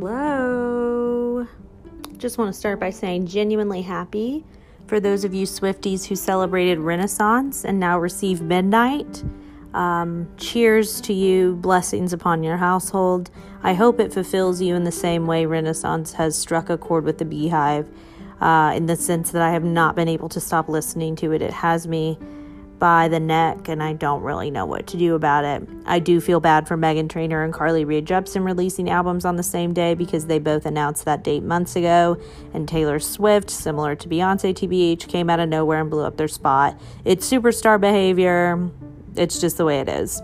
Hello. Just want to start by saying genuinely happy for those of you Swifties who celebrated Renaissance and now receive Midnight. Um, cheers to you, blessings upon your household. I hope it fulfills you in the same way Renaissance has struck a chord with the BeyHive, uh, in the sense that I have not been able to stop listening to it. It has me by the neck, and I don't really know what to do about it. I do feel bad for Meghan Trainor and Carly Rae Jepsen releasing albums on the same day because they both announced that date months ago, and Taylor Swift, similar to Beyonce TBH, came out of nowhere and blew up their spot. It's superstar behavior. It's just the way it is.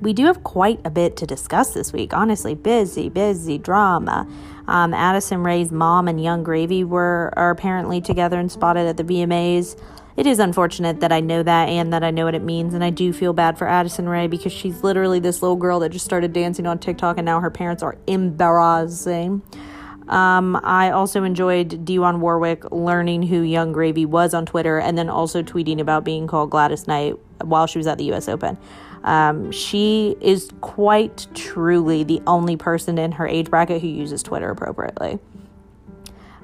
We do have quite a bit to discuss this week. Honestly, busy, busy drama. Um, Addison Rae's mom and Yung Gravy were are apparently together and spotted at the VMAs it is unfortunate that I know that and that I know what it means. And I do feel bad for Addison Rae because she's literally this little girl that just started dancing on TikTok and now her parents are embarrassing. Um, I also enjoyed Dionne Warwick learning who Yung Gravy was on Twitter and then also tweeting about being called Gladys Knight while she was at the US Open. Um, she is quite truly the only person in her age bracket who uses Twitter appropriately.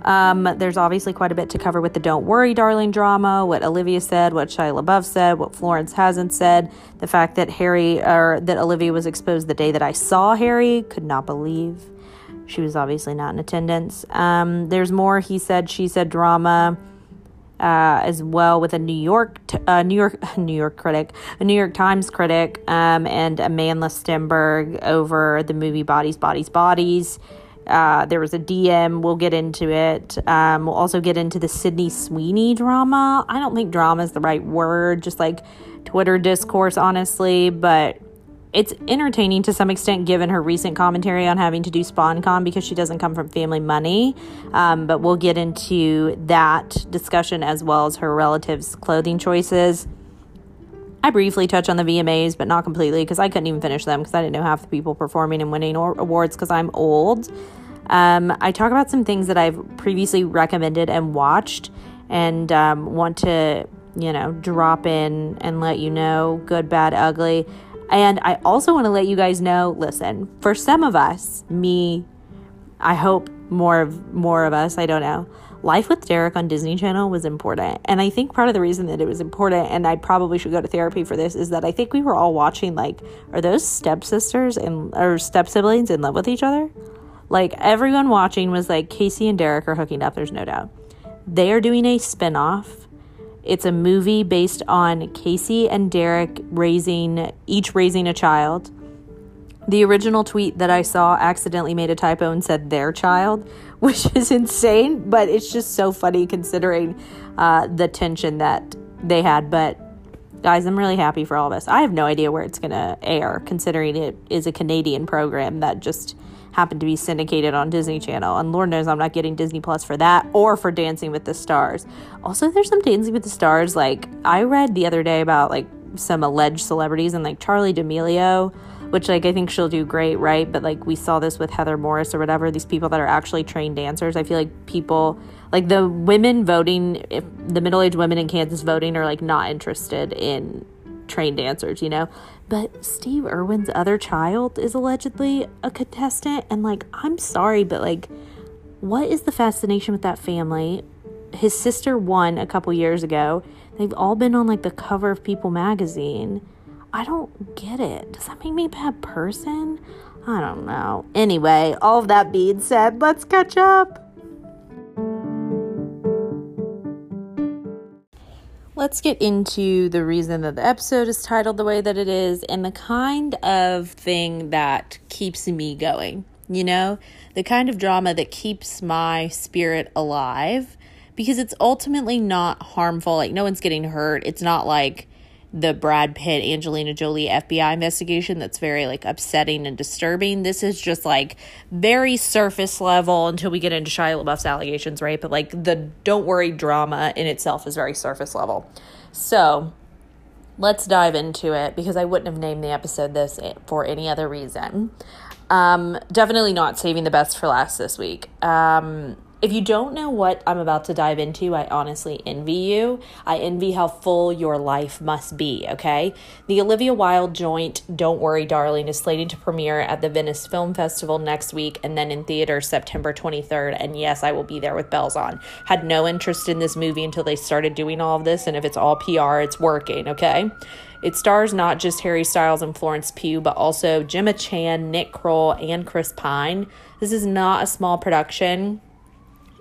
Um, there's obviously quite a bit to cover with the Don't Worry, Darling drama, what Olivia said, what Shia LaBeouf said, what Florence hasn't said, the fact that Harry or that Olivia was exposed the day that I saw Harry, could not believe. She was obviously not in attendance. Um, there's more he said, she said drama. Uh, as well with a New York, t- uh, New York, New York critic, a New York Times critic, um, and Amandla Stenberg over the movie Bodies, Bodies, Bodies. Uh, there was a DM. We'll get into it. Um, we'll also get into the Sydney Sweeney drama. I don't think drama is the right word, just like Twitter discourse, honestly, but it's entertaining to some extent given her recent commentary on having to do SponCon because she doesn't come from family money. Um, but we'll get into that discussion as well as her relatives' clothing choices. I briefly touch on the VMAs, but not completely because I couldn't even finish them because I didn't know half the people performing and winning or- awards because I'm old. Um, I talk about some things that I've previously recommended and watched and um, want to, you know, drop in and let you know good, bad, ugly. And I also want to let you guys know listen, for some of us, me, I hope more of more of us, I don't know. Life with Derek on Disney Channel was important. And I think part of the reason that it was important, and I probably should go to therapy for this, is that I think we were all watching like, are those stepsisters and or step siblings in love with each other? Like everyone watching was like Casey and Derek are hooking up, there's no doubt. They are doing a spin-off. It's a movie based on Casey and Derek raising each raising a child. The original tweet that I saw accidentally made a typo and said their child, which is insane, but it's just so funny considering uh, the tension that they had. But guys, I'm really happy for all of us. I have no idea where it's going to air, considering it is a Canadian program that just happened to be syndicated on Disney Channel. And Lord knows I'm not getting Disney Plus for that or for Dancing with the Stars. Also, there's some Dancing with the Stars. Like, I read the other day about like some alleged celebrities and like Charli D'Amelio, which like I think she'll do great, right? But like we saw this with Heather Morris or whatever, these people that are actually trained dancers. I feel like people like the women voting, if the middle aged women in Kansas voting are like not interested in trained dancers, you know? But Steve Irwin's other child is allegedly a contestant. And, like, I'm sorry, but, like, what is the fascination with that family? His sister won a couple years ago. They've all been on, like, the cover of People magazine. I don't get it. Does that make me a bad person? I don't know. Anyway, all of that being said, let's catch up. Let's get into the reason that the episode is titled the way that it is and the kind of thing that keeps me going. You know, the kind of drama that keeps my spirit alive because it's ultimately not harmful. Like, no one's getting hurt. It's not like the Brad Pitt Angelina Jolie FBI investigation that's very like upsetting and disturbing. This is just like very surface level until we get into Shia LaBeouf's allegations, right? But like the don't worry drama in itself is very surface level. So let's dive into it because I wouldn't have named the episode this for any other reason. Um, definitely not saving the best for last this week. Um, if you don't know what I'm about to dive into, I honestly envy you. I envy how full your life must be, okay? The Olivia Wilde joint, Don't Worry Darling, is slated to premiere at the Venice Film Festival next week and then in theaters September 23rd. And yes, I will be there with bells on. Had no interest in this movie until they started doing all of this. And if it's all PR, it's working, okay? It stars not just Harry Styles and Florence Pugh, but also Gemma Chan, Nick Kroll, and Chris Pine. This is not a small production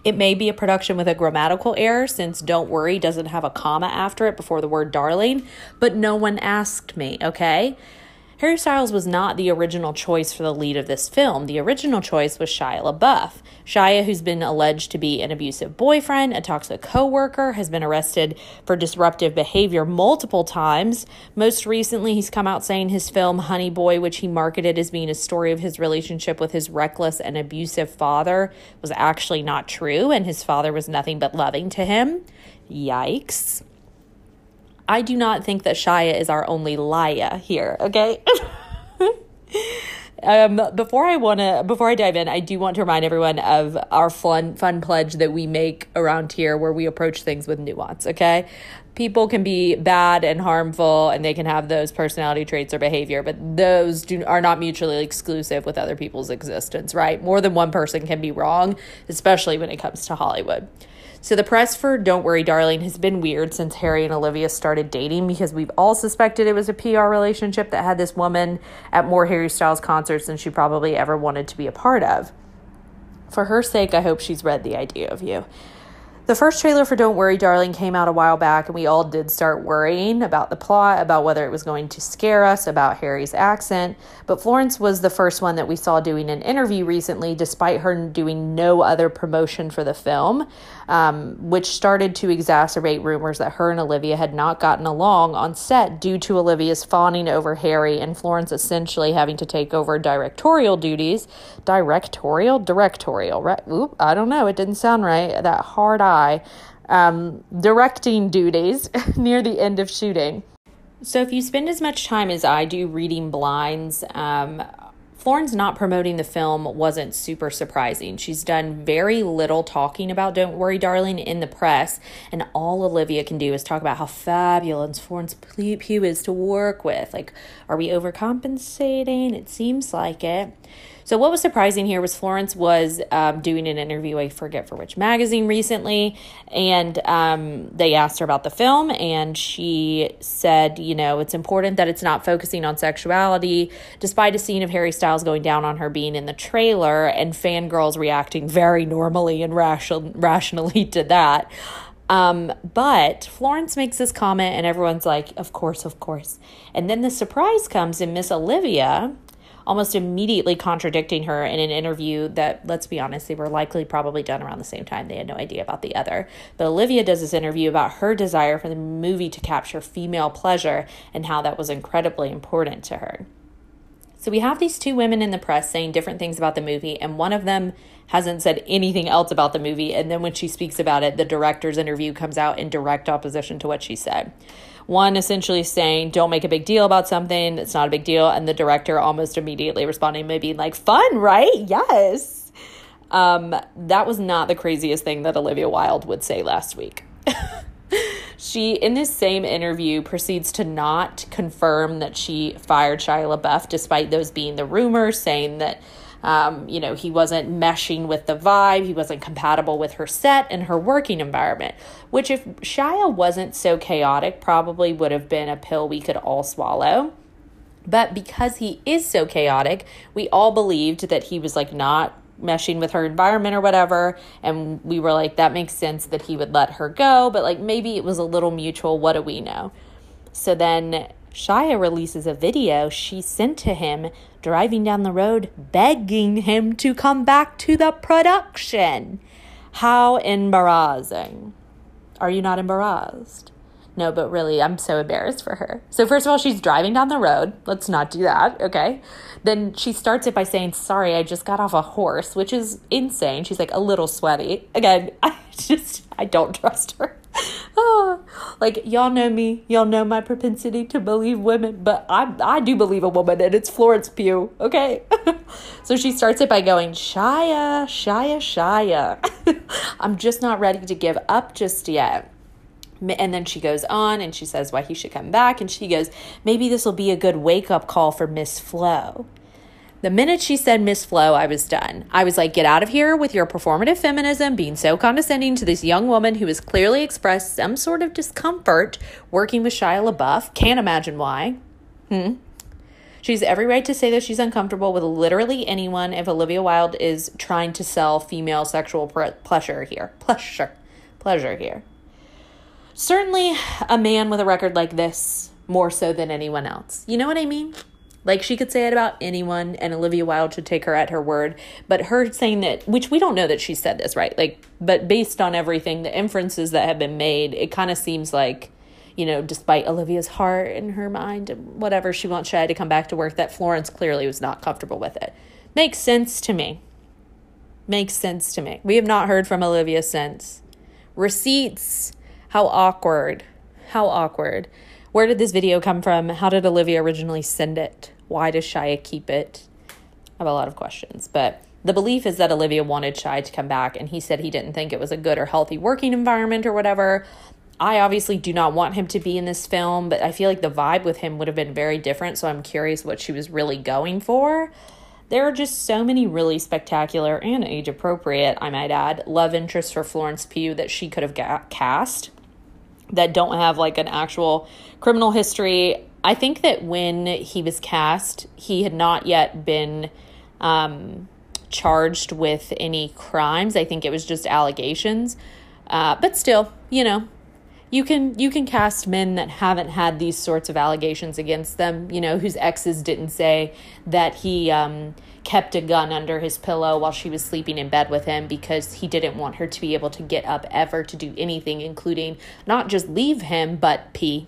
it may be a production with a grammatical error since Don't Worry doesn't have a comma after it before the word darling, but no one asked me, okay? Harry Styles was not the original choice for the lead of this film. The original choice was Shia LaBeouf. Shia, who's been alleged to be an abusive boyfriend, a toxic coworker, has been arrested for disruptive behavior multiple times. Most recently, he's come out saying his film Honey Boy, which he marketed as being a story of his relationship with his reckless and abusive father, was actually not true, and his father was nothing but loving to him. Yikes. I do not think that Shia is our only liar here, okay? um, before I want to, before I dive in, I do want to remind everyone of our fun, fun pledge that we make around here where we approach things with nuance, okay? People can be bad and harmful and they can have those personality traits or behavior, but those do, are not mutually exclusive with other people's existence, right? More than one person can be wrong, especially when it comes to Hollywood. So the press for Don't Worry Darling has been weird since Harry and Olivia started dating because we've all suspected it was a PR relationship that had this woman at more Harry Styles concerts than she probably ever wanted to be a part of. For her sake, I hope she's read The Idea of You. The first trailer for Don't Worry, Darling came out a while back, and we all did start worrying about the plot, about whether it was going to scare us, about Harry's accent. But Florence was the first one that we saw doing an interview recently, despite her doing no other promotion for the film um, which started to exacerbate rumors that her and Olivia had not gotten along on set due to Olivia's fawning over Harry and Florence essentially having to take over directorial duties. Directorial? Directorial, right? Oop, I don't know. It didn't sound right. That hard eye. Um, directing duties near the end of shooting. So, if you spend as much time as I do reading blinds, um, Florence not promoting the film wasn't super surprising. She's done very little talking about Don't Worry, Darling in the press, and all Olivia can do is talk about how fabulous Florence Pugh is to work with. Like, are we overcompensating? It seems like it. So, what was surprising here was Florence was um, doing an interview, I forget for which magazine recently, and um, they asked her about the film, and she said, you know, it's important that it's not focusing on sexuality, despite a scene of Harry Styles going down on her being in the trailer, and fangirls reacting very normally and ration- rationally to that. Um, but Florence makes this comment, and everyone's like, of course, of course. And then the surprise comes in Miss Olivia, almost immediately contradicting her in an interview that, let's be honest, they were likely probably done around the same time. They had no idea about the other. But Olivia does this interview about her desire for the movie to capture female pleasure and how that was incredibly important to her. So we have these two women in the press saying different things about the movie, and one of them hasn't said anything else about the movie. And then when she speaks about it, the director's interview comes out in direct opposition to what she said. One essentially saying, don't make a big deal about something, it's not a big deal. And the director almost immediately responding being like, fun, right? Yes. Um, that was not the craziest thing that Olivia Wilde would say last week. she, in this same interview, proceeds to not confirm that she fired Shia LaBeouf, despite those being the rumors, saying that um, you know, he wasn't meshing with the vibe, he wasn't compatible with her set and her working environment. Which, if Shia wasn't so chaotic, probably would have been a pill we could all swallow. But because he is so chaotic, we all believed that he was like not meshing with her environment or whatever. And we were like, that makes sense that he would let her go. But like maybe it was a little mutual. What do we know? So then Shia releases a video she sent to him driving down the road, begging him to come back to the production. How embarrassing. Are you not embarrassed? No, but really, I'm so embarrassed for her. So, first of all, she's driving down the road. Let's not do that, okay? Then she starts it by saying, Sorry, I just got off a horse, which is insane. She's like a little sweaty. Again, I just, I don't trust her. like y'all know me, y'all know my propensity to believe women, but I I do believe a woman, and it's Florence Pugh. Okay, so she starts it by going Shia, Shia, Shia. I'm just not ready to give up just yet. And then she goes on and she says why he should come back. And she goes, maybe this will be a good wake up call for Miss Flo. The minute she said Miss Flo, I was done. I was like, get out of here with your performative feminism, being so condescending to this young woman who has clearly expressed some sort of discomfort working with Shia LaBeouf. Can't imagine why. Hmm. She's every right to say that she's uncomfortable with literally anyone if Olivia Wilde is trying to sell female sexual pleasure here. Pleasure. Pleasure here. Certainly a man with a record like this more so than anyone else. You know what I mean? Like she could say it about anyone, and Olivia Wilde should take her at her word. But her saying that, which we don't know that she said this, right? Like, but based on everything, the inferences that have been made, it kind of seems like, you know, despite Olivia's heart and her mind and whatever, she wants Shia to come back to work, that Florence clearly was not comfortable with it. Makes sense to me. Makes sense to me. We have not heard from Olivia since. Receipts. How awkward. How awkward. Where did this video come from? How did Olivia originally send it? Why does Shia keep it? I have a lot of questions, but the belief is that Olivia wanted Shia to come back, and he said he didn't think it was a good or healthy working environment or whatever. I obviously do not want him to be in this film, but I feel like the vibe with him would have been very different, so I'm curious what she was really going for. There are just so many really spectacular and age appropriate, I might add, love interests for Florence Pugh that she could have ga- cast that don't have like an actual criminal history. I think that when he was cast, he had not yet been um, charged with any crimes. I think it was just allegations. Uh, but still, you know, you can you can cast men that haven't had these sorts of allegations against them. You know, whose exes didn't say that he um, kept a gun under his pillow while she was sleeping in bed with him because he didn't want her to be able to get up ever to do anything, including not just leave him, but pee.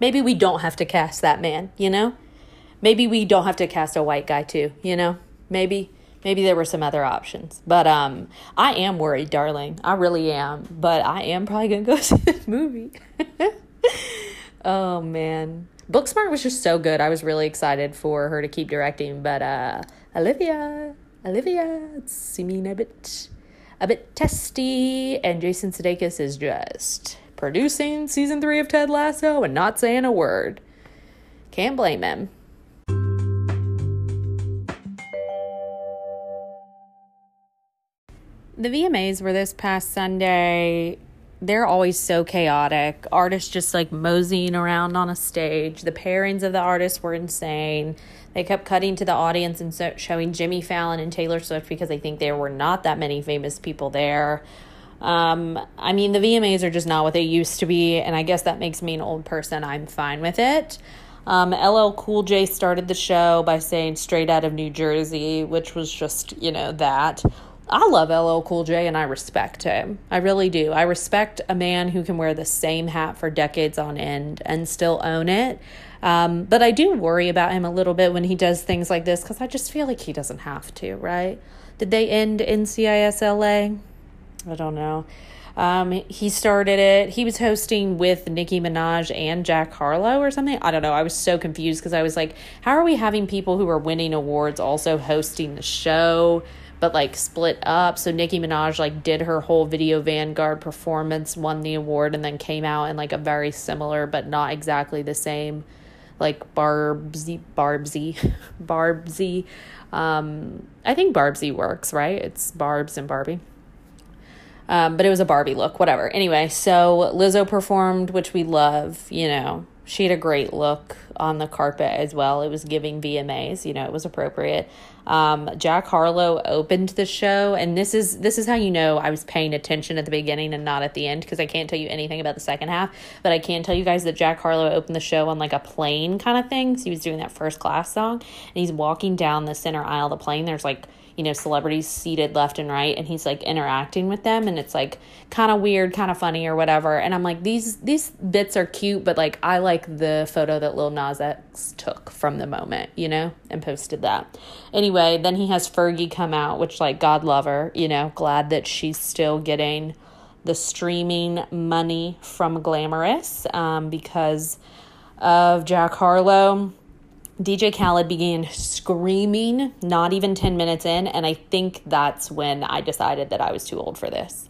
Maybe we don't have to cast that man, you know? Maybe we don't have to cast a white guy too, you know? Maybe maybe there were some other options. But um I am worried, darling. I really am. But I am probably gonna go see this movie. oh man. Booksmart was just so good. I was really excited for her to keep directing, but uh Olivia, Olivia, it's a bit a bit testy, and Jason Sudeikis is just producing season three of Ted Lasso and not saying a word. Can't blame him. The VMAs were this past Sunday they're always so chaotic. Artists just like moseying around on a stage. The pairings of the artists were insane. They kept cutting to the audience and so showing Jimmy Fallon and Taylor Swift because I think there were not that many famous people there. Um, I mean, the VMAs are just not what they used to be, and I guess that makes me an old person. I'm fine with it. Um, LL Cool J started the show by saying straight out of New Jersey, which was just, you know, that. I love LL Cool J and I respect him. I really do. I respect a man who can wear the same hat for decades on end and still own it. Um, but I do worry about him a little bit when he does things like this because I just feel like he doesn't have to, right? Did they end NCIS LA? I don't know. Um, he started it. He was hosting with Nicki Minaj and Jack Harlow or something. I don't know. I was so confused because I was like, how are we having people who are winning awards also hosting the show? But like split up. So Nicki Minaj like did her whole Video Vanguard performance, won the award, and then came out in like a very similar but not exactly the same, like Barbsy, Barbsy, Barbsy. Um, I think Barbsy works, right? It's Barbs and Barbie. Um, but it was a Barbie look, whatever. Anyway, so Lizzo performed, which we love, you know. She had a great look on the carpet as well. It was giving VMAs, you know, it was appropriate. Um, Jack Harlow opened the show, and this is this is how you know I was paying attention at the beginning and not at the end because I can't tell you anything about the second half, but I can tell you guys that Jack Harlow opened the show on like a plane kind of thing. So he was doing that first class song, and he's walking down the center aisle of the plane. There's like you know, celebrities seated left and right and he's like interacting with them and it's like kind of weird, kind of funny or whatever. And I'm like, these these bits are cute, but like I like the photo that Lil Nas X took from the moment, you know, and posted that. Anyway, then he has Fergie come out, which like God love her, you know, glad that she's still getting the streaming money from Glamorous um, because of Jack Harlow. DJ Khaled began screaming, not even 10 minutes in, and I think that's when I decided that I was too old for this.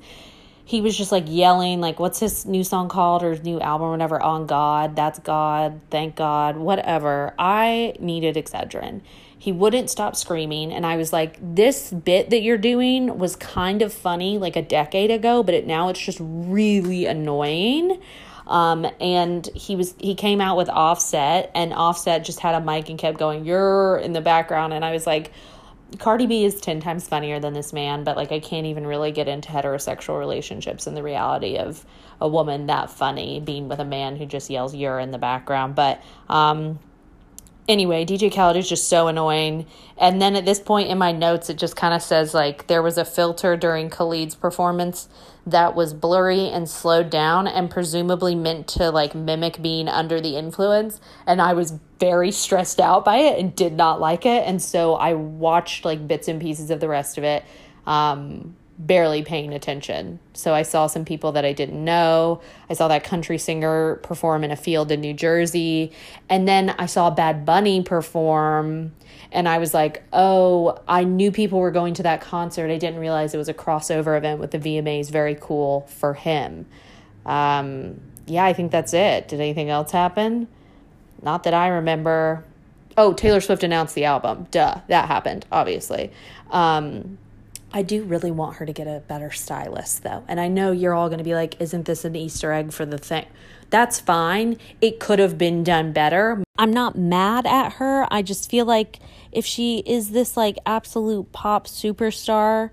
He was just like yelling, like, what's his new song called or his new album or whatever? On God, that's God, thank God, whatever. I needed Excedrin. He wouldn't stop screaming, and I was like, this bit that you're doing was kind of funny like a decade ago, but it now it's just really annoying. Um, and he was he came out with Offset, and Offset just had a mic and kept going, "You're in the background," and I was like. Cardi B is 10 times funnier than this man, but like I can't even really get into heterosexual relationships and the reality of a woman that funny being with a man who just yells you're in the background. But um anyway, DJ Khaled is just so annoying. And then at this point in my notes, it just kind of says like there was a filter during Khalid's performance that was blurry and slowed down and presumably meant to like mimic being under the influence. And I was very stressed out by it and did not like it. And so I watched like bits and pieces of the rest of it. Um, barely paying attention. So I saw some people that I didn't know. I saw that country singer perform in a field in New Jersey. And then I saw Bad Bunny perform. And I was like, oh, I knew people were going to that concert. I didn't realize it was a crossover event with the VMAs. Very cool for him. Um, yeah, I think that's it. Did anything else happen? Not that I remember. Oh, Taylor Swift announced the album. Duh, that happened, obviously. Um, I do really want her to get a better stylist, though. And I know you're all going to be like, isn't this an Easter egg for the thing? That's fine. It could have been done better. I'm not mad at her. I just feel like if she is this like absolute pop superstar,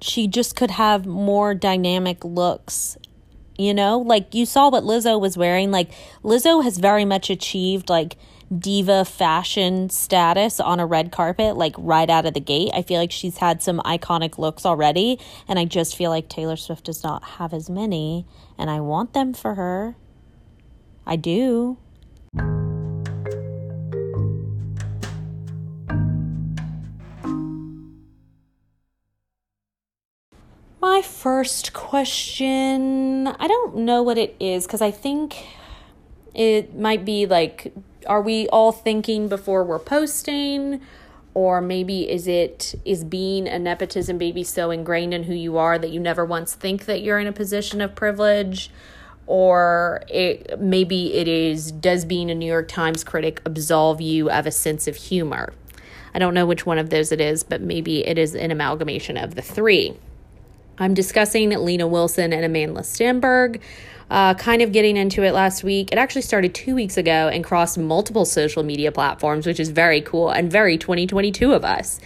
she just could have more dynamic looks. You know, like you saw what Lizzo was wearing. Like, Lizzo has very much achieved like diva fashion status on a red carpet, like right out of the gate. I feel like she's had some iconic looks already, and I just feel like Taylor Swift does not have as many, and I want them for her. I do. My first question, I don't know what it is because I think it might be like are we all thinking before we're posting? Or maybe is it is being a nepotism baby so ingrained in who you are that you never once think that you're in a position of privilege? Or it maybe it is does being a New York Times critic absolve you of a sense of humor? I don't know which one of those it is, but maybe it is an amalgamation of the three. I'm discussing Lena Wilson and Amandla Stenberg uh, kind of getting into it last week. It actually started two weeks ago and crossed multiple social media platforms, which is very cool and very 2022 of us.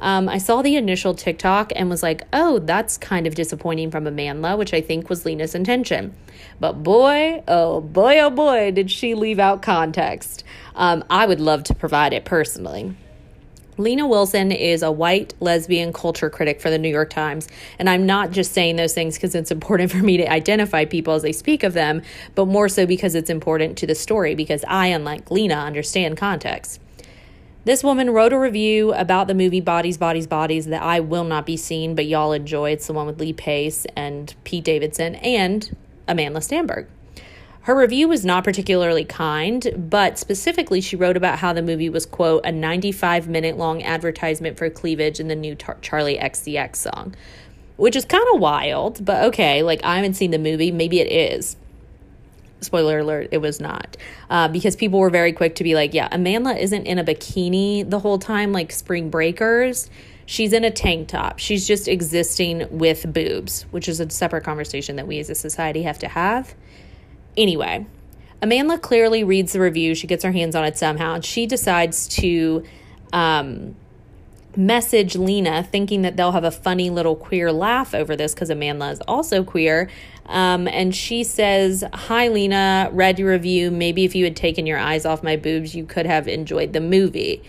Um, I saw the initial TikTok and was like, oh, that's kind of disappointing from Amandla, which I think was Lena's intention. But boy, oh boy, oh boy, did she leave out context. Um, I would love to provide it personally. Lena Wilson is a white lesbian culture critic for the New York Times. And I'm not just saying those things because it's important for me to identify people as they speak of them, but more so because it's important to the story because I, unlike Lena, understand context. This woman wrote a review about the movie Bodies, Bodies, Bodies that I will not be seeing, but y'all enjoy. It's the one with Lee Pace and Pete Davidson and Amandla Stenberg. Her review was not particularly kind, but specifically, she wrote about how the movie was, quote, a 95 minute long advertisement for cleavage in the new Tar- Charli XCX song, which is kind of wild, but okay, like I haven't seen the movie. Maybe it is. Spoiler alert, it was not. Uh, because people were very quick to be like, yeah, Amandla isn't in a bikini the whole time, like Spring Breakers. She's in a tank top. She's just existing with boobs, which is a separate conversation that we as a society have to have. Anyway, Amanda clearly reads the review. She gets her hands on it somehow, and she decides to um, message Lena, thinking that they'll have a funny little queer laugh over this because Amanda is also queer. Um, and she says, Hi, Lena, read your review. Maybe if you had taken your eyes off my boobs, you could have enjoyed the movie.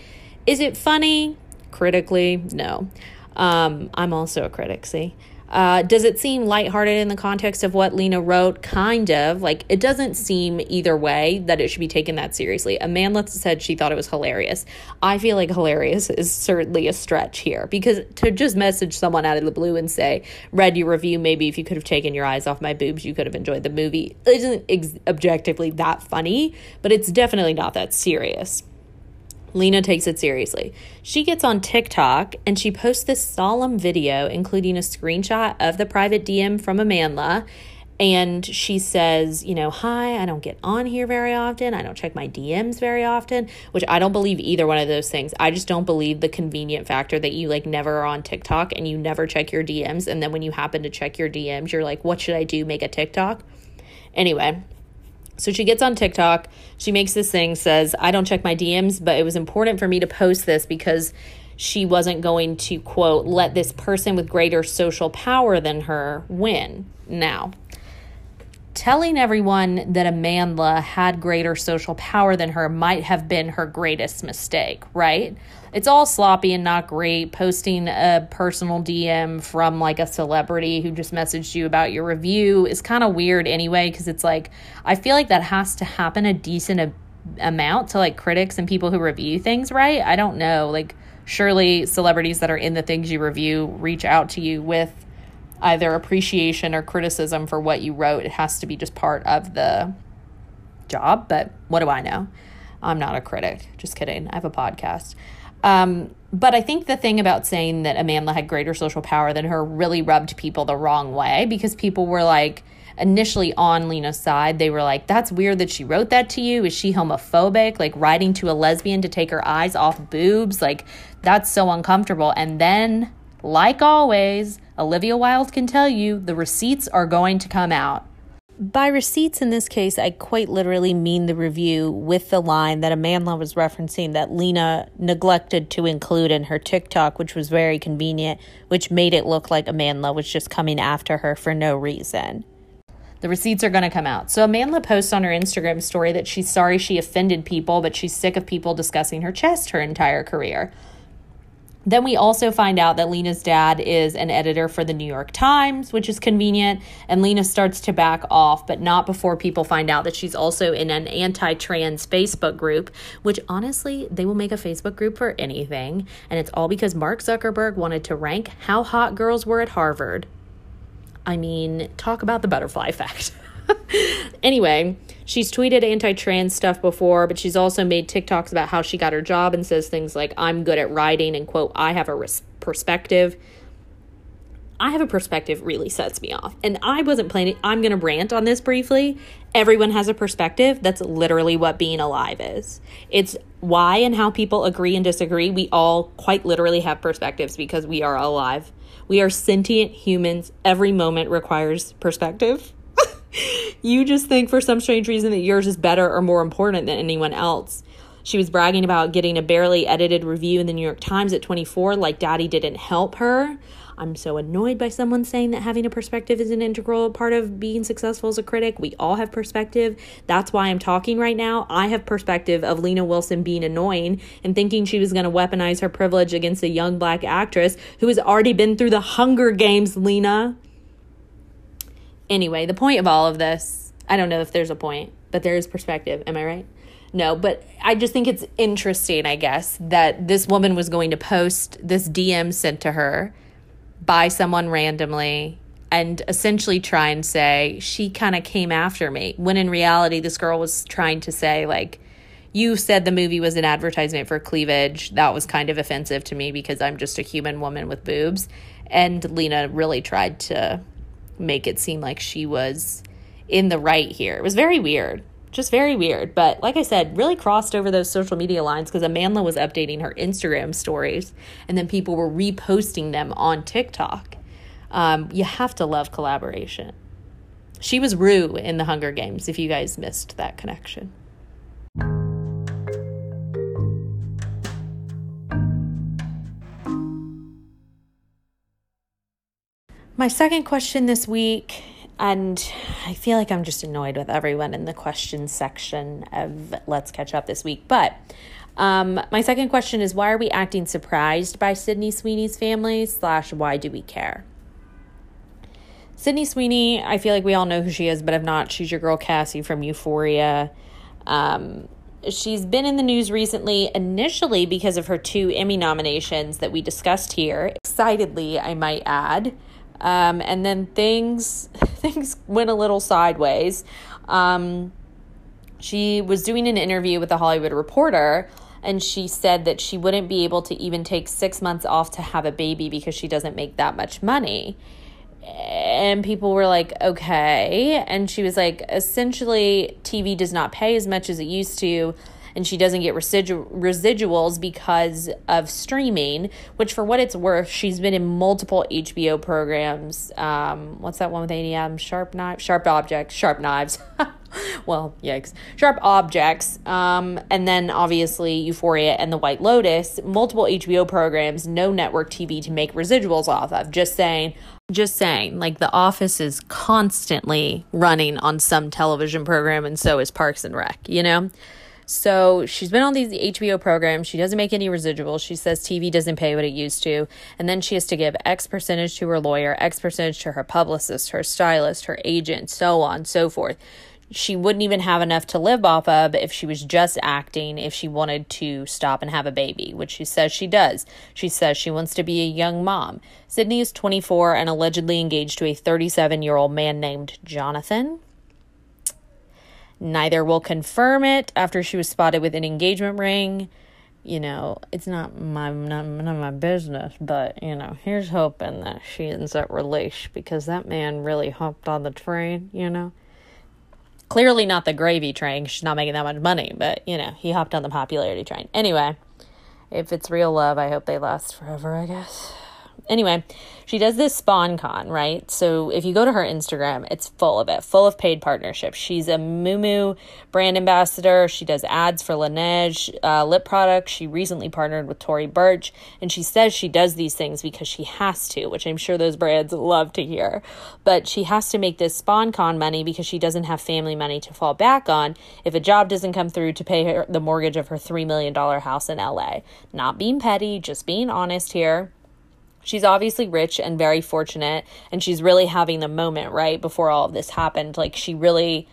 Is it funny? Critically, no. Um, I'm also a critic, see? Uh, does it seem lighthearted in the context of what Lena wrote? Kind of. Like, it doesn't seem either way that it should be taken that seriously. Amanda said she thought it was hilarious. I feel like hilarious is certainly a stretch here because to just message someone out of the blue and say, read your review, maybe if you could have taken your eyes off my boobs, you could have enjoyed the movie, isn't ex- objectively that funny, but it's definitely not that serious. Lena takes it seriously. She gets on TikTok and she posts this solemn video, including a screenshot of the private DM from Amanda. And she says, you know, hi, I don't get on here very often. I don't check my DMs very often, which I don't believe either one of those things. I just don't believe the convenient factor that you like never are on TikTok and you never check your DMs. And then when you happen to check your DMs, you're like, what should I do? Make a TikTok? Anyway, so she gets on TikTok. She makes this thing, says, I don't check my DMs, but it was important for me to post this because she wasn't going to, quote, let this person with greater social power than her win. Now, telling everyone that Amanda had greater social power than her might have been her greatest mistake, right? It's all sloppy and not great. Posting a personal DM from like a celebrity who just messaged you about your review is kind of weird anyway, because it's like, I feel like that has to happen a decent a- amount to like critics and people who review things, right? I don't know. Like, surely celebrities that are in the things you review reach out to you with either appreciation or criticism for what you wrote. It has to be just part of the job, but what do I know? I'm not a critic. Just kidding. I have a podcast. Um, but I think the thing about saying that Amanda had greater social power than her really rubbed people the wrong way because people were like, initially on Lena's side, they were like, that's weird that she wrote that to you. Is she homophobic? Like writing to a lesbian to take her eyes off boobs? Like, that's so uncomfortable. And then, like always, Olivia Wilde can tell you the receipts are going to come out. By receipts in this case, I quite literally mean the review with the line that Amanda was referencing that Lena neglected to include in her TikTok, which was very convenient, which made it look like Amanda was just coming after her for no reason. The receipts are going to come out. So Amanda posts on her Instagram story that she's sorry she offended people, but she's sick of people discussing her chest her entire career. Then we also find out that Lena's dad is an editor for the New York Times, which is convenient. And Lena starts to back off, but not before people find out that she's also in an anti trans Facebook group, which honestly, they will make a Facebook group for anything. And it's all because Mark Zuckerberg wanted to rank how hot girls were at Harvard. I mean, talk about the butterfly effect. anyway, she's tweeted anti trans stuff before, but she's also made TikToks about how she got her job and says things like, I'm good at writing and, quote, I have a res- perspective. I have a perspective really sets me off. And I wasn't planning, I'm going to rant on this briefly. Everyone has a perspective. That's literally what being alive is. It's why and how people agree and disagree. We all quite literally have perspectives because we are alive. We are sentient humans. Every moment requires perspective you just think for some strange reason that yours is better or more important than anyone else. She was bragging about getting a barely edited review in the New York Times at 24, like daddy didn't help her. I'm so annoyed by someone saying that having a perspective is an integral part of being successful as a critic. We all have perspective. That's why I'm talking right now. I have perspective of Lena Wilson being annoying and thinking she was going to weaponize her privilege against a young black actress who has already been through the Hunger Games, Lena. Anyway, the point of all of this, I don't know if there's a point, but there is perspective. Am I right? No, but I just think it's interesting, I guess, that this woman was going to post this DM sent to her by someone randomly and essentially try and say she kind of came after me when in reality this girl was trying to say like you said the movie was an advertisement for cleavage that was kind of offensive to me because i'm just a human woman with boobs and lena really tried to make it seem like she was in the right here. It was very weird. Just very weird. But like I said, really crossed over those social media lines because Amanda was updating her Instagram stories and then people were reposting them on TikTok. Um, you have to love collaboration. She was Rue in the Hunger Games, if you guys missed that connection. My second question this week, and I feel like I'm just annoyed with everyone in the question section of Let's Catch Up this week, but um, my second question is why are we acting surprised by Sydney Sweeney's family? Slash, why do we care? Sydney Sweeney, I feel like we all know who she is, but if not, she's your girl Cassie from Euphoria. Um, she's been in the news recently, initially because of her two Emmy nominations that we discussed here. Excitedly, I might add. Um, and then things things went a little sideways. Um, she was doing an interview with the Hollywood Reporter, and she said that she wouldn't be able to even take six months off to have a baby because she doesn't make that much money. And people were like, okay. And she was like, essentially, TV does not pay as much as it used to and she doesn't get residu- residuals because of streaming, which for what it's worth, she's been in multiple HBO programs. Um, what's that one with Adams? Sharp Knives? Sharp Objects? Sharp Knives. well, yikes. Sharp Objects. Um, and then obviously Euphoria and The White Lotus, multiple HBO programs, no network TV to make residuals off of. Just saying, just saying, like The Office is constantly running on some television program, and so is Parks and Rec, you know? So she's been on these HBO programs. She doesn't make any residuals. She says TV doesn't pay what it used to. And then she has to give X percentage to her lawyer, X percentage to her publicist, her stylist, her agent, so on, so forth. She wouldn't even have enough to live off of if she was just acting, if she wanted to stop and have a baby, which she says she does. She says she wants to be a young mom. Sydney is 24 and allegedly engaged to a 37 year old man named Jonathan. Neither will confirm it after she was spotted with an engagement ring. You know, it's not my not, of my business, but you know, here's hoping that she ends up released because that man really hopped on the train. You know, clearly not the gravy train. She's not making that much money, but you know, he hopped on the popularity train. Anyway, if it's real love, I hope they last forever. I guess. Anyway, she does this SponCon, right? So if you go to her Instagram, it's full of it, full of paid partnerships. She's a Moo brand ambassador. She does ads for Laneige uh, lip products. She recently partnered with Tory Burch, and she says she does these things because she has to, which I'm sure those brands love to hear. But she has to make this SponCon money because she doesn't have family money to fall back on if a job doesn't come through to pay her the mortgage of her $3 million house in LA. Not being petty, just being honest here she's obviously rich and very fortunate and she's really having the moment right before all of this happened. Like she really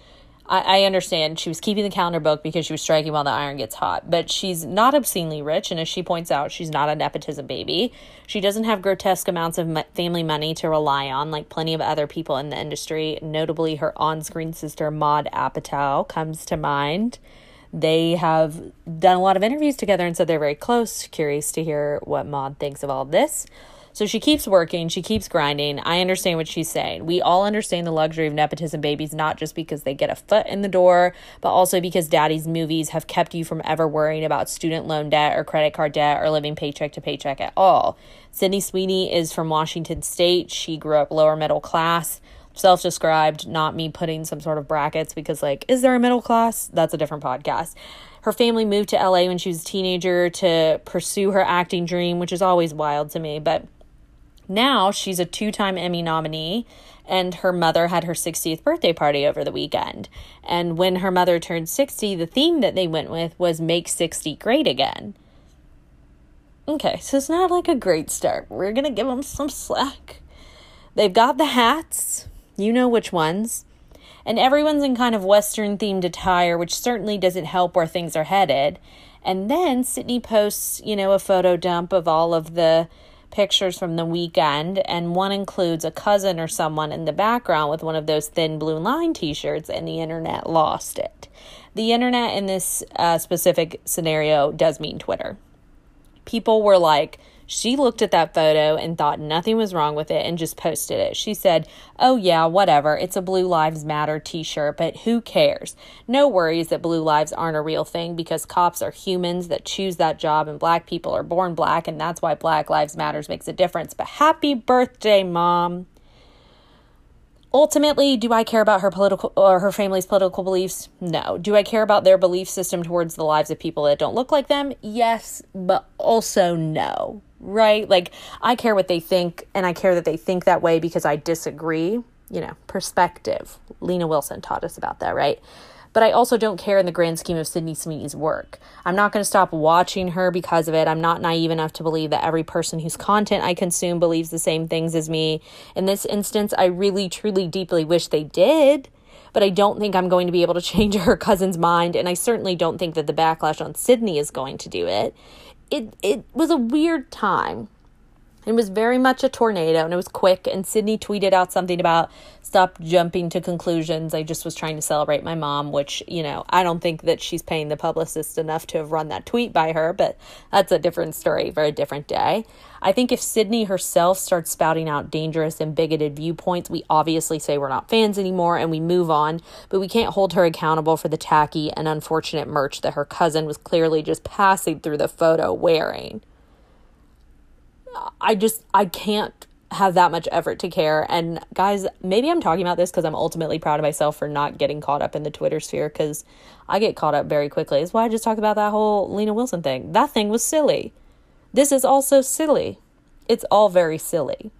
I, I understand she was keeping the calendar book because she was striking while the iron gets hot but she's not obscenely rich and as she points out she's not a nepotism baby. She doesn't have grotesque amounts of family money to rely on like plenty of other people in the industry notably her on-screen sister Maude apatow comes to mind. They have done a lot of interviews together and said they're very close. Curious to hear what Maude thinks of all this so she keeps working, she keeps grinding. I understand what she's saying. We all understand the luxury of nepotism babies, not just because they get a foot in the door, but also because daddy's movies have kept you from ever worrying about student loan debt or credit card debt or living paycheck to paycheck at all. Sydney Sweeney is from Washington State. She grew up lower middle class self described, not me putting some sort of brackets because, like, is there a middle class? That's a different podcast. Her family moved to LA when she was a teenager to pursue her acting dream, which is always wild to me. But now she's a two time Emmy nominee, and her mother had her 60th birthday party over the weekend. And when her mother turned 60, the theme that they went with was Make 60 Great Again. Okay, so it's not like a great start. We're going to give them some slack. They've got the hats, you know which ones. And everyone's in kind of Western themed attire, which certainly doesn't help where things are headed. And then Sydney posts, you know, a photo dump of all of the pictures from the weekend, and one includes a cousin or someone in the background with one of those thin blue line t shirts, and the internet lost it. The internet in this uh, specific scenario does mean Twitter. People were like, she looked at that photo and thought nothing was wrong with it and just posted it. She said, Oh, yeah, whatever. It's a Blue Lives Matter t shirt, but who cares? No worries that blue lives aren't a real thing because cops are humans that choose that job and black people are born black, and that's why Black Lives Matters makes a difference. But happy birthday, Mom. Ultimately, do I care about her political or her family's political beliefs? No. Do I care about their belief system towards the lives of people that don't look like them? Yes, but also no right? Like, I care what they think, and I care that they think that way because I disagree. You know, perspective. Lena Wilson taught us about that, right? but I also don't care in the grand scheme of Sydney Sweeney's work. I'm not going to stop watching her because of it. I'm not naive enough to believe that every person whose content I consume believes the same things as me. In this instance, I really, truly, deeply wish they did but I don't think I'm going to be able to change her cousin's mind, and I certainly don't think that the backlash on Sydney is going to do it. It it was a weird time. It was very much a tornado and it was quick. And Sydney tweeted out something about stop jumping to conclusions. I just was trying to celebrate my mom, which, you know, I don't think that she's paying the publicist enough to have run that tweet by her, but that's a different story for a different day. I think if Sydney herself starts spouting out dangerous and bigoted viewpoints, we obviously say we're not fans anymore and we move on, but we can't hold her accountable for the tacky and unfortunate merch that her cousin was clearly just passing through the photo wearing. I just I can't have that much effort to care. And guys, maybe I'm talking about this because I'm ultimately proud of myself for not getting caught up in the Twitter sphere because I get caught up very quickly. Is why I just talked about that whole Lena Wilson thing. That thing was silly. This is also silly. It's all very silly.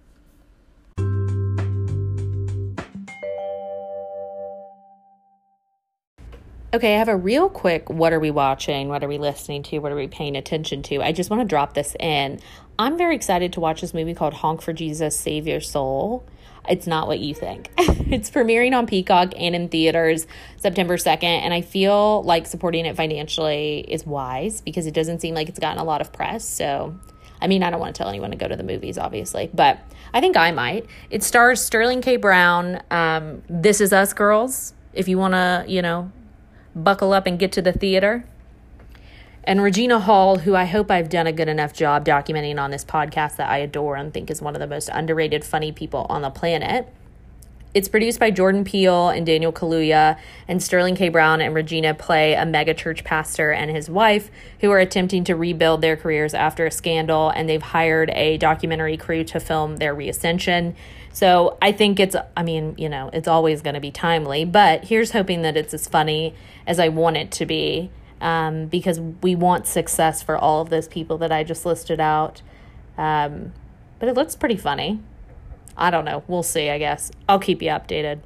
Okay, I have a real quick what are we watching? What are we listening to? What are we paying attention to? I just want to drop this in. I'm very excited to watch this movie called Honk for Jesus Save Your Soul. It's not what you think. it's premiering on Peacock and in theaters September 2nd, and I feel like supporting it financially is wise because it doesn't seem like it's gotten a lot of press. So, I mean, I don't want to tell anyone to go to the movies, obviously, but I think I might. It stars Sterling K. Brown. Um, this is Us Girls. If you want to, you know, buckle up and get to the theater. And Regina Hall, who I hope I've done a good enough job documenting on this podcast that I adore and think is one of the most underrated funny people on the planet. It's produced by Jordan Peele and Daniel Kaluuya, and Sterling K. Brown and Regina play a megachurch pastor and his wife who are attempting to rebuild their careers after a scandal, and they've hired a documentary crew to film their reascension. So I think it's, I mean, you know, it's always going to be timely, but here's hoping that it's as funny as I want it to be um, because we want success for all of those people that I just listed out. Um, but it looks pretty funny. I don't know. We'll see, I guess. I'll keep you updated.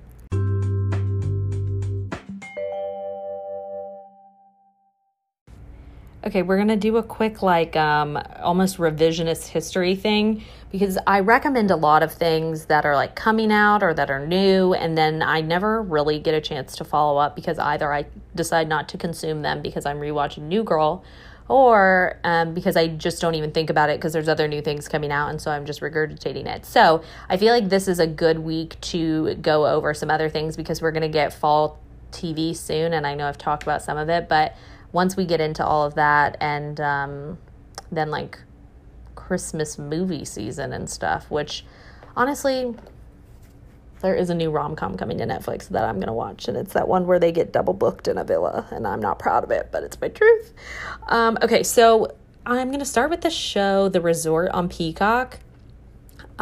Okay, we're going to do a quick, like, um, almost revisionist history thing because I recommend a lot of things that are like coming out or that are new, and then I never really get a chance to follow up because either I decide not to consume them because I'm rewatching New Girl or um, because I just don't even think about it because there's other new things coming out, and so I'm just regurgitating it. So I feel like this is a good week to go over some other things because we're going to get fall TV soon, and I know I've talked about some of it, but once we get into all of that and um, then like Christmas movie season and stuff, which honestly, there is a new rom com coming to Netflix that I'm to watch, and it's that one where they get double booked in a villa, and I'm not proud of it, but it's my truth. Um, okay, so I'm to start with the show The Resort on Peacock.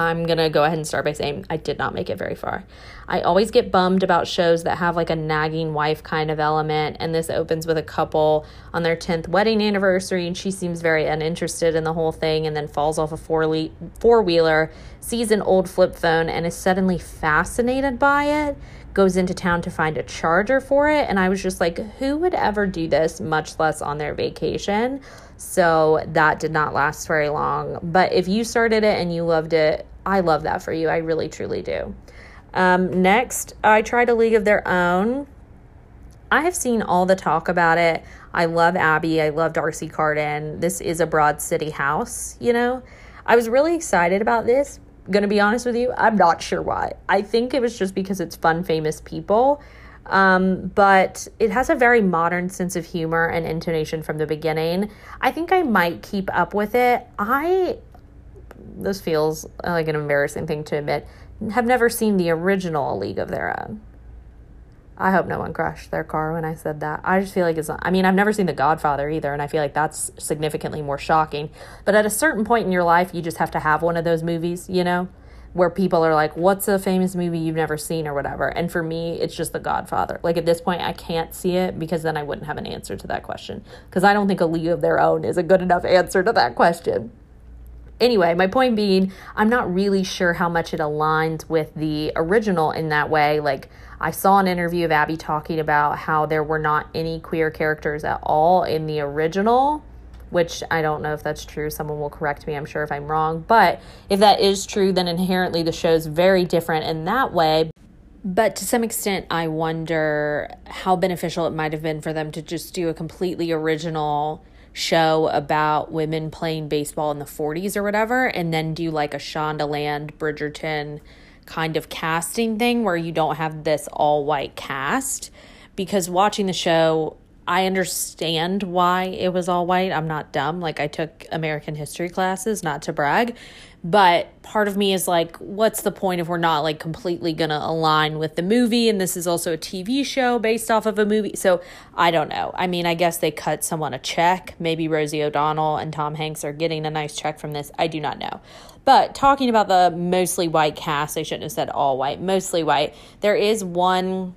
I'm going to go ahead and start by saying I did not make it very far. I always get bummed about shows that have like a nagging wife kind of element, and this opens with a couple on their 10th wedding anniversary, and she seems very uninterested in the whole thing and then falls off a four le- four-wheeler, sees an old flip phone, and is suddenly fascinated by it goes into town to find a charger for it. And I was just like, who would ever do this, much less on their vacation? So that did not last very long. But if you started it and you loved it, I love that for you. I really, truly do. Um, next, I tried a league of their own. I have seen all the talk about it. I love Abbi. I love D'Arcy Carden. This is a Broad City house, you know? I was really excited about this. Gonna be honest with you, I'm not sure why. I think it was just because it's fun, famous people. Um, but it has a very modern sense of humor and intonation from the beginning. I think I might keep up with it. I this feels uh, like an embarrassing thing to admit, have never seen the original League of Their Own. I hope no one crashed their car when I said that. I just feel like it's I mean, I've never seen The Godfather either, and I feel like that's significantly more shocking. But at a certain point in your life, you just have to have one of those movies, you know, where people are like, what's a famous movie you've never seen or whatever. And for me, it's just The Godfather. Like at this point, I can't see it because then I wouldn't have an answer to that question. Because I don't think A League of Their Own is a good enough answer to that question. Anyway, my point being, I'm not really sure how much it aligns with the original in that way. Like, I saw an interview of Abbi talking about how there were not any queer characters at all in the original, which I don't know if that's true. Someone will correct me, I'm sure, if I'm wrong. But if that is true, then inherently the show is very different in that way. But to some extent, I wonder how beneficial it might have been for them to just do a completely original show about women playing baseball in the 40s or whatever, and then do like a Shondaland, Bridgerton kind of casting thing where you don't have this all white cast. Because watching the show, I understand why it was all white. I'm not dumb. Like, I took American history classes, not to brag. But part of me is like, what's the point if we're not like completely going to align with the movie? And this is also a TV show based off of a movie. So I don't know. I mean, I guess they cut someone a check. Maybe Rosie O'Donnell and Tom Hanks are getting a nice check from this. I do not know. But talking about the mostly white cast, I shouldn't have said all white, mostly white. There is one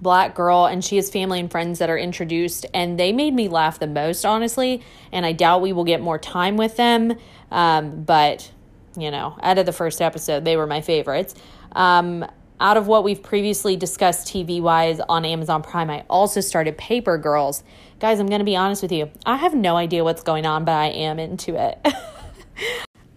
black girl and she has family and friends that are introduced and they made me laugh the most honestly and i doubt we will get more time with them um, but you know, out of the first episode, they were my favorites. Um, out of what we've previously discussed TV wise on Amazon Prime, I also started Paper Girls. Guys, I'm going to be honest with you. I have no idea what's going on, but I am into it.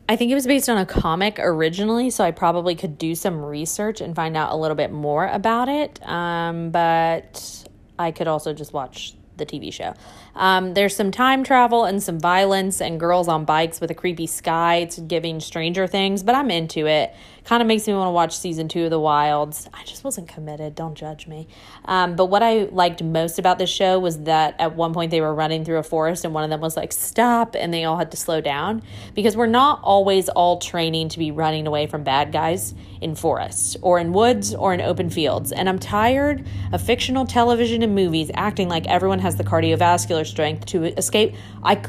I think it was based on a comic originally, so I probably could do some research and find out a little bit more about it. Um, but I could also just watch the TV show. Um, there's some time travel and some violence and girls on bikes with a creepy sky. It's giving Stranger Things, but I'm into it. Kind of makes me want to watch season two of The Wilds. I just wasn't committed. Don't judge me. Um, but what I liked most about this show was that at one point they were running through a forest and one of them was like, stop, and they all had to slow down because we're not always all training to be running away from bad guys in forests or in woods or in open fields. And I'm tired of fictional television and movies acting like everyone has the cardiovascular strength to escape. I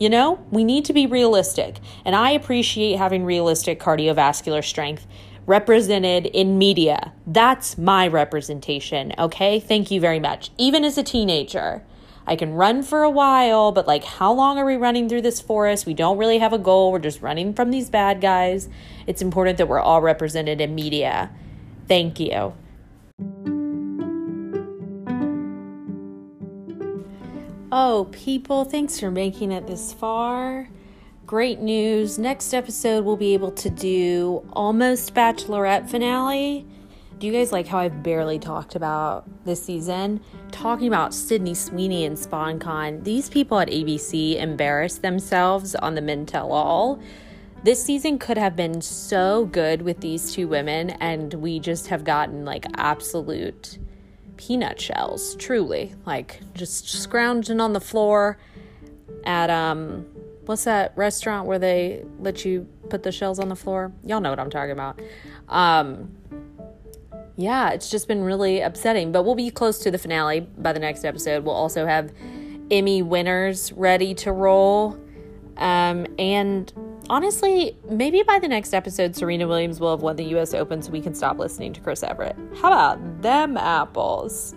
you know, we need to be realistic. And I appreciate having realistic cardiovascular strength represented in media. That's my representation, okay? Thank you very much. Even as a teenager, I can run for a while, but like, how long are we running through this forest? We don't really have a goal. We're just running from these bad guys. It's important that we're all represented in media. Thank you. Oh, people, thanks for making it this far. Great news. Next episode, we'll be able to do almost Bachelorette finale. Do you guys like how I've barely talked about this season? Talking about Sydney Sweeney and SponCon, these people at ABC embarrassed themselves on the Men Tell All. This season could have been so good with these two women, and we just have gotten like absolute peanut shells, truly. Like just scrounging on the floor at um what's that restaurant where they let you put the shells on the floor? Y'all know what I'm talking about. Um yeah, it's just been really upsetting, but we'll be close to the finale by the next episode. We'll also have Emmy winners ready to roll. Um and honestly, maybe by the next episode, Serena Williams will have won the US Open so we can stop listening to Chris Evert. How about them apples?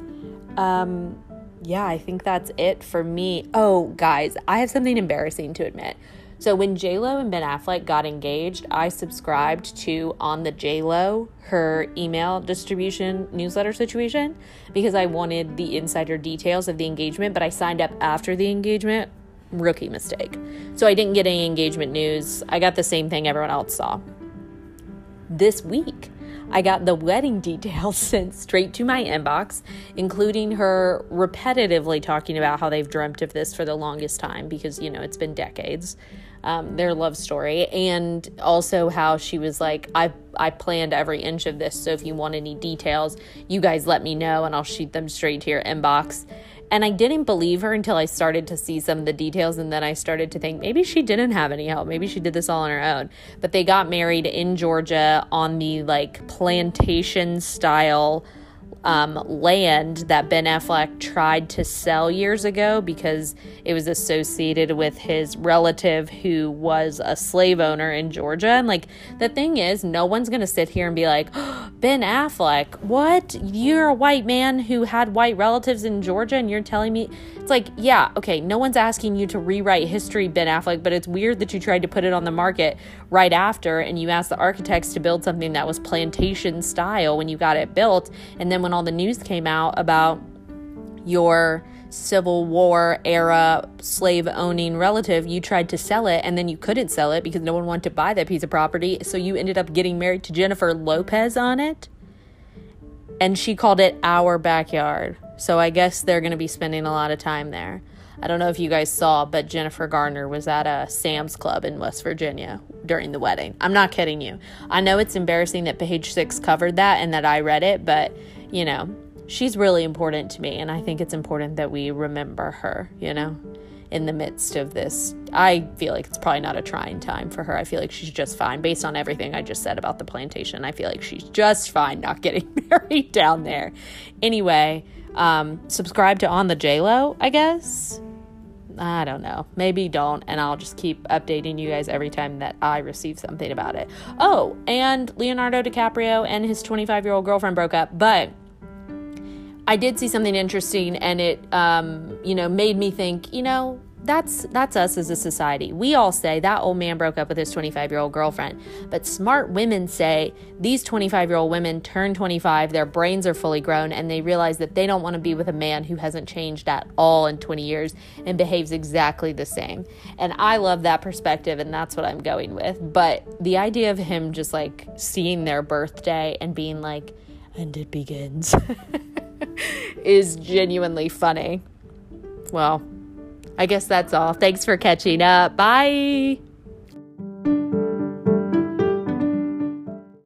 Um, yeah, I think that's it for me. Oh, guys, I have something embarrassing to admit. So when JLo and Ben Affleck got engaged, I subscribed to on the JLo her email distribution newsletter situation because I wanted the insider details of the engagement, but I signed up after the engagement rookie mistake. So I didn't get any engagement news. I got the same thing everyone else saw. This week, I got the wedding details sent straight to my inbox, including her repetitively talking about how they've dreamt of this for the longest time because, you know, it's been decades. Um, their love story, and also how she was like, I I planned every inch of this. So if you want any details, you guys let me know, and I'll shoot them straight to your inbox. And I didn't believe her until I started to see some of the details. And then I started to think maybe she didn't have any help. Maybe she did this all on her own. But they got married in Georgia on the like plantation style um, land that Ben Affleck tried to sell years ago because it was associated with his relative who was a slave owner in Georgia. And like the thing is, no one's going to sit here and be like, oh, Ben Affleck. What? You're a white man who had white relatives in Georgia and you're telling me it's like, yeah, okay, no one's asking you to rewrite history, Ben Affleck, but it's weird that you tried to put it on the market right after and you asked the architects to build something that was plantation style when you got it built. And then when all the news came out about your Civil War era slave owning relative, you tried to sell it and then you couldn't sell it because no one wanted to buy that piece of property. So you ended up getting married to Jennifer Lopez on it. And she called it our backyard. So I guess they're going to be spending a lot of time there. I don't know if you guys saw, but Jennifer Garner was at a Sam's Club in West Virginia during the wedding. I'm not kidding you. I know it's embarrassing that Page Six covered that and that I read it, but you know, she's really important to me, and I think it's important that we remember her, you know, in the midst of this. I feel like it's probably not a trying time for her. I feel like she's just fine based on everything I just said about the plantation. I feel like she's just fine not getting married down there. Anyway, um, subscribe to On the JLo, I guess. I don't know. Maybe don't, and I'll just keep updating you guys every time that I receive something about it. Oh, and Leonardo DiCaprio and his 25 year old girlfriend broke up, but I did see something interesting, and it, um, you know, made me think, you know, that's that's us as a society. We all say that old man broke up with his 25 year old girlfriend, but smart women say these 25 year old women turn 25, their brains are fully grown, and they realize that they don't want to be with a man who hasn't changed at all in 20 years and behaves exactly the same. And I love that perspective, and that's what I'm going with. But the idea of him just like seeing their birthday and being like, and it begins. is genuinely funny. Well, I guess that's all. Thanks for catching up. Bye.